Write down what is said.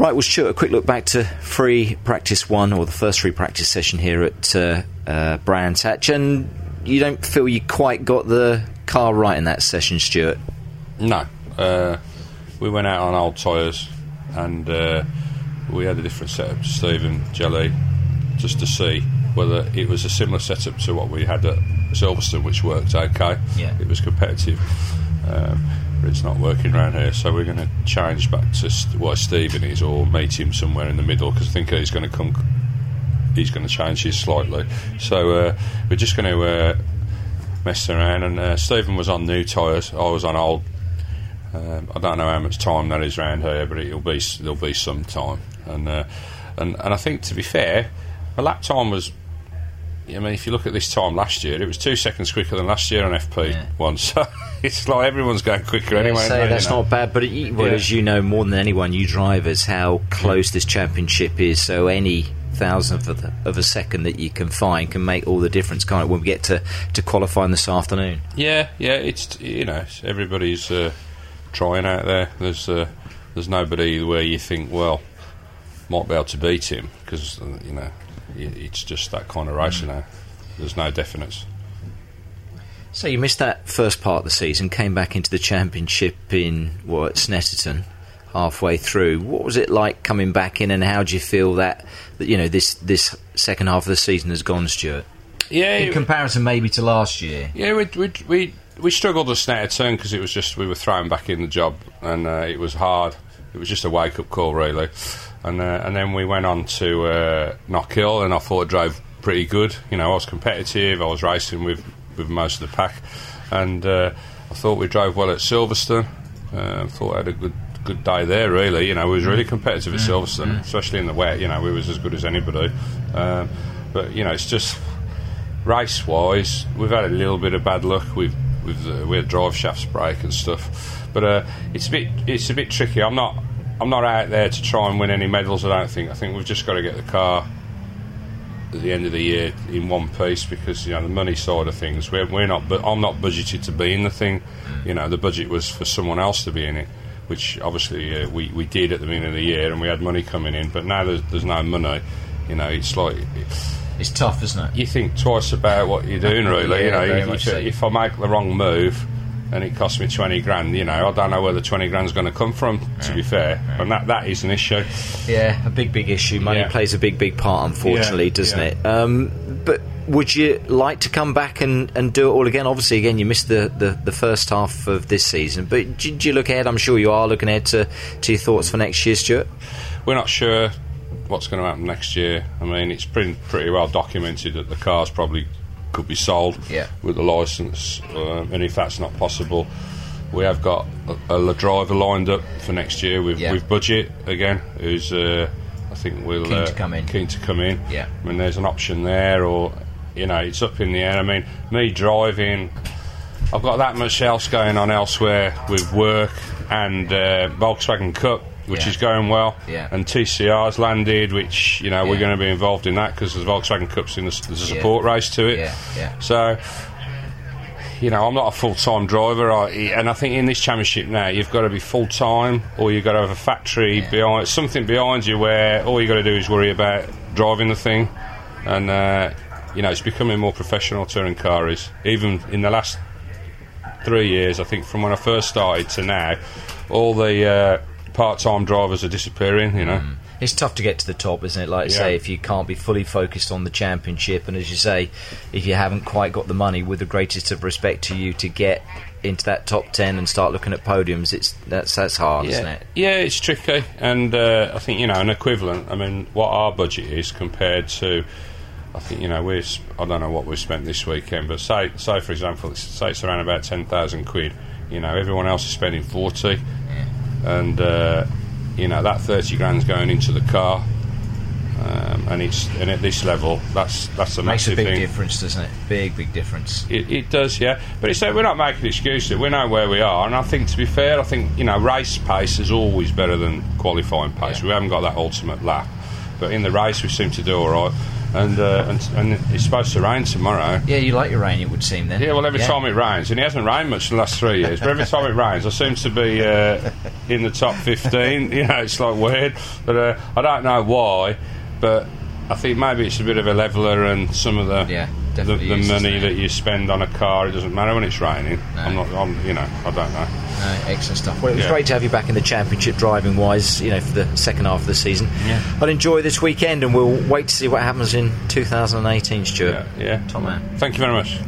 Right, well, Stuart, a quick look back to free practice one, or the first free practice session here at uh, uh, Brands Hatch, and you don't feel you quite got the car right in that session, Stuart? No. Uh, we went out on old tyres and uh, we had a different setup to Stephen Jelley just to see whether it was a similar setup to what we had at Silverstone, which worked okay. Yeah. It was competitive. Um, but it's not working around here, so we're going to change back to st- what Stephen is, or meet him somewhere in the middle because I think he's going to come. He's going to change his slightly, so uh, we're just going to uh, mess around. And uh, Stephen was on new tyres, I was on old. Um, I don't know how much time that is around here, but it'll be there'll be some time. And uh, and and I think to be fair, my lap time was. I mean, if you look at this time last year, it was two seconds quicker than last year on FP Yeah. one. So it's like everyone's going quicker anyway. say aren't that's you know? not bad, but it, well, Yeah. as you know more than anyone, you drivers, how close this championship is. So any thousandth of, the, of a second that you can find can make all the difference, can't it? When we get to, to qualifying this afternoon. Yeah, yeah. It's you know everybody's uh, trying out there. There's uh, there's nobody where you think well might be able to beat him because uh, you know it's just that kind of race now. There's no definites. So you missed that first part of the season, came back into the championship in what Snetterton halfway through. What was it like coming back in, and how do you feel that, that you know this this second half of the season has gone, Stuart? Yeah, In comparison, maybe to last year. Yeah, we we we, we struggled to Snetterton because it was just we were thrown back in the job and uh, it was hard. It was just a wake up call really, and uh, and then we went on to uh, Knockhill and I thought I drove pretty good. You know, I was competitive. I was racing with with most of the pack, and uh, I thought we drove well at Silverstone. Uh, I thought I had a good good day there. Really, you know, we was really competitive at Silverstone, especially in the wet. You know, we was as good as anybody. Um, but you know, it's just race wise, we've had a little bit of bad luck. We've with uh, we had drive shafts break and stuff, but uh, it's a bit it's a bit tricky. I'm not I'm not out there to try and win any medals. I don't think. I think we've just got to get the car at the end of the year in one piece because you know the money side of things. We're, we're not, but I'm not budgeted to be in the thing. You know, the budget was for someone else to be in it. Which obviously uh, we, we did at the beginning of the year, and we had money coming in. But now there's, there's no money. You know, it's like It's tough, isn't it? you think twice about what you're doing, really. you know, if, so. if I make the wrong move and it costs me 20 grand, you know, I don't know where the 20 grand's going to come from, to be fair. And that, that is an issue. Yeah, a big, big issue. Money Yeah. plays a big, big part, unfortunately, Yeah, doesn't yeah. it? Um, but would you like to come back and, and do it all again? Obviously, again, you missed the, the, the first half of this season, but do, do you look ahead? I'm sure you are looking ahead to, to your thoughts for next year, Stuart. We're not sure what's going to happen next year. I mean, it's pretty, pretty well documented that the cars probably could be sold Yeah. with the licence, um, and if that's not possible, we have got a, a driver lined up for next year with, Yeah. with budget again, who's uh, I think will Keen uh, to come in. Keen to come in. Yeah. I mean, there's an option there, or you know, it's up in the air. I mean, me driving. I've got that much else going on elsewhere with work and uh, Volkswagen Cup, which Yeah. is going well. Yeah. And TCR's landed, which you know we're going to be involved in that because the Volkswagen Cup's in the, there's a Yeah. support race to it. Yeah, yeah. So. You know, I'm not a full time driver, I, and I think in this championship now, you've got to be full time, or you've got to have a factory Yeah. behind, something behind you where all you got to do is worry about driving the thing, and uh, you know, it's becoming more professional. Touring car is even in the last three years. I think from when I first started to now, all the uh, part-time drivers are disappearing. You know, It's tough to get to the top, isn't it? Like you Yeah. say, if you can't be fully focused on the championship, and as you say, if you haven't quite got the money, with the greatest of respect to you, to get into that top ten and start looking at podiums, it's that's that's hard, isn't it? yeah, it's tricky, and uh, I think you know an equivalent. I mean, what our budget is compared to. I think you know we're. I don't know what we've spent this weekend, but say, say for example, it's- say it's around about ten thousand quid. You know, everyone else is spending forty, and uh, you know that thirty grand's going into the car, um, and it's and at this level, that's that's a Makes a massive big thing. difference, doesn't it? Big, big difference. It, it does, yeah. But it's that we're not making excuses. We know where we are, and I think to be fair, I think you know race pace is always better than qualifying pace. Yeah. We haven't got that ultimate lap, but in the race we seem to do all right. And, uh, and and it's supposed to rain tomorrow. Yeah, you like your rain, it would seem then. Yeah, well, every time it rains, and it hasn't rained much in the last three years, but every time it rains, I seem to be uh, in the top 15. You know, it's like weird, but uh, I don't know why, but I think maybe it's a bit of a leveler and some of the Yeah, the, the is, money that you spend on a car. It doesn't matter when it's raining. No. I'm not, I'm, you know, I don't know. No, excellent stuff. Well, it was Yeah. great to have you back in the championship driving wise, you know, for the second half of the season. Yeah. I'll enjoy this weekend and we'll wait to see what happens in 2018, Stuart. Yeah, yeah. Top man. Thank you very much.